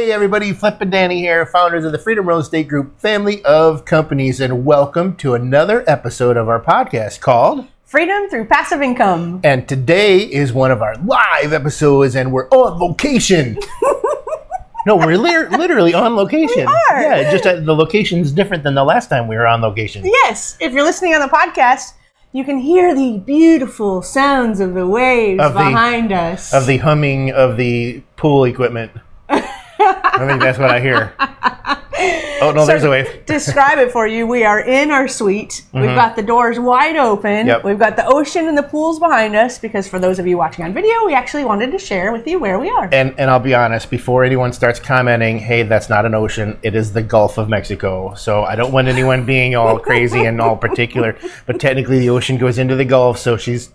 Hey everybody, Flip and Dani here, founders of the Freedom Real Estate Group family of companies, and welcome to another episode of our podcast called Freedom through passive income. And today is one of our live episodes, and we're on location. no, we're li- literally on location. We are. Yeah, just uh, the location's different than the last time we were on location. Yes, if you're listening on the podcast, you can hear the beautiful sounds of the waves Of the- behind us. Of the humming of the pool equipment. I think that's what I hear. Oh no, there's a wave. Describe it for you. We are in our suite. We've got the doors wide open. Mm-hmm. Yep. We've got the ocean and the pools behind us because for those of you watching on video, we actually wanted to share with you where we are. And and I'll be honest, before anyone starts commenting, hey, that's not an ocean, it is the Gulf of Mexico. So I don't want anyone being all crazy and all particular, but technically the ocean goes into the Gulf, so she's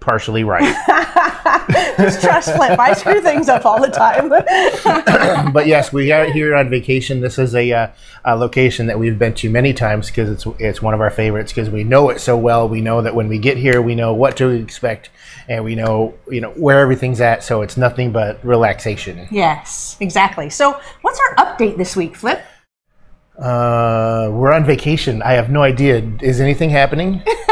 partially right. Just trust Flip. I screw things up all the time. but yes, we are here on vacation. This is a, uh, a location that we've been to many times because it's it's one of our favorites because we know it so well. We know that when we get here, we know what to expect, and we know you know where everything's at. So it's nothing but relaxation. yes, exactly. So, what's our update this week, Flip? Uh, we're on vacation. I have no idea. Is anything happening?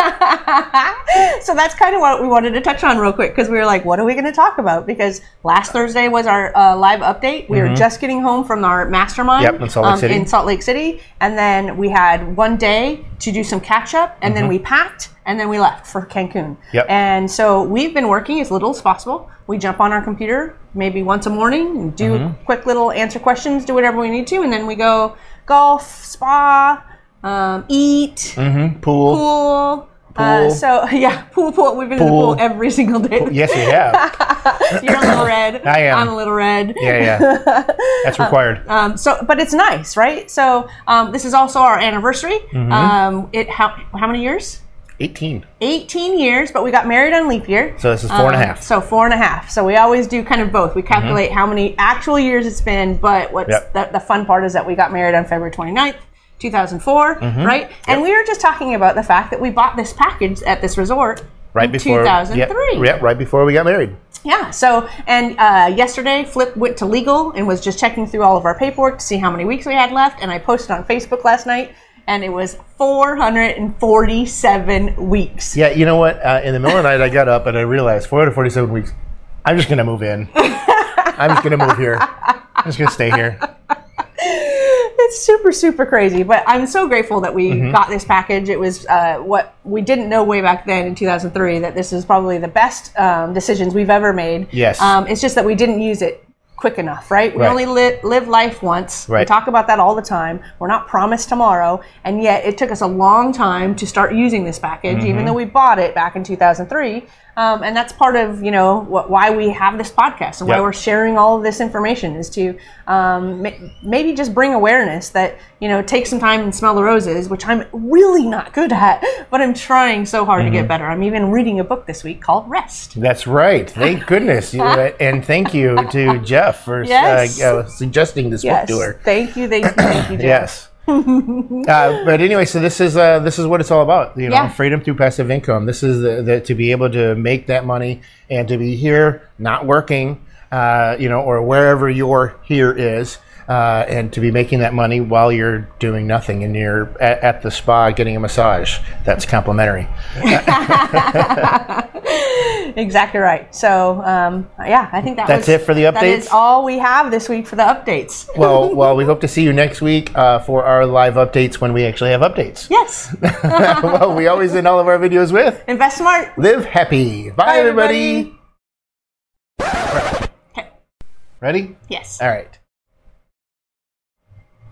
so that's kind of what we wanted to touch on real quick because we were like, what are we going to talk about? Because last Thursday was our uh, live update. We were just getting home from our mastermind Mm-hmm. Yep, in Salt Lake City. in Salt Lake City. And then we had one day to do some catch up, and then we packed, and then we left for Cancun. Mm-hmm. Yep. And so we've been working as little as possible. We jump on our computer maybe once a morning and do Mm-hmm. quick little answer questions, do whatever we need to, and then we go golf, spa, um, eat Mm-hmm. Pool. Pool. Uh, so yeah, pool, pool. We've been in the pool every single day. Yes, we have. You're a little red. I am. I'm a little red. Yeah, yeah. That's required. Um, so, but it's nice, right? So, um, this is also our anniversary. Mm-hmm. Um, it how how many years? 18. 18 years, but we got married on leap year. So this is four and a Um, half. So four and a half. So we always do kind of both. We calculate how many actual years it's been, but what's Yep. the, the fun part is that we got married on February 29th, 2004, Mm-hmm. right? And we were just talking about the fact that we bought this package at this resort Right in before 2003. Yeah, yeah, right before we got married. Yeah. So, and uh, yesterday, Flip went to legal and was just checking through all of our paperwork to see how many weeks we had left. And I posted on Facebook last night, and it was 447 weeks. Yeah, you know what? Uh, in the middle of the night, I got up and I realized 447 weeks. I'm just to move in. I'm just to move here. I'm just to stay here. It's super, super crazy. But I'm so grateful that we Mm-hmm. got this package. It was uh, what we didn't know way back then in 2003 that this is probably the best um, decisions we've ever made. Yes. Um, it's just that we didn't use it quick enough, right? We Right. only li- live life once. Right. We talk about that all the time. We're not promised tomorrow. And yet it took us a long time to start using this package, even Mm-hmm. though we bought it back in 2003. Um, and that's part of, you know, what, why we have this podcast and why we're sharing all of this information is to um, ma- maybe just bring awareness that, you know, take some time and smell the roses, which I'm really not good at, but I'm trying so hard to Mm-hmm. get better. I'm even reading a book this week called Rest. That's right. Thank goodness. You- uh, and thank you to Jeff for Yes. uh, uh, suggesting this Yes. book to her. Thank you. Thank you. Thank you. Jeff. Yes. uh, but anyway, so this is uh, this is what it's all about. You know, Yeah. freedom through passive income. This is the, the to be able to make that money and to be here, not working, uh, you know, or wherever your here is. Uh, and to be making that money while you're doing nothing and you're at, at the spa getting a massage. That's complimentary. Exactly right. So, um, yeah, I think that That's was, it for the updates. That is all we have this week for the updates. Well, well, we hope to see you next week uh, for our live updates when we actually have updates. Yes. well, we always end all of our videos with Invest smart. live happy. Bye, Bye, everybody. everybody. Ready? Yes. All right.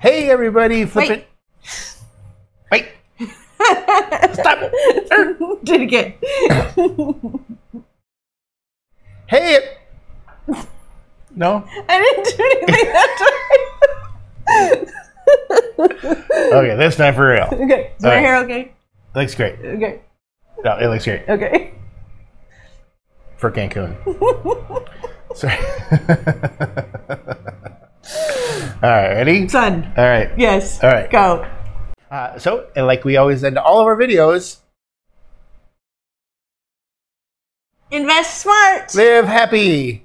Hey, everybody. Flip Wait. it. Wait. Stop. Did it again. Hey. No? I didn't do anything that time. Okay, this time for real. okay. Is my right. hair okay? Looks great. Okay. No, it looks great Okay. for Cancun. Sorry. All right, ready? Son. All right. Yes. All right. Go. Uh, so, and like we always end all of our videos, Invest smart. live happy.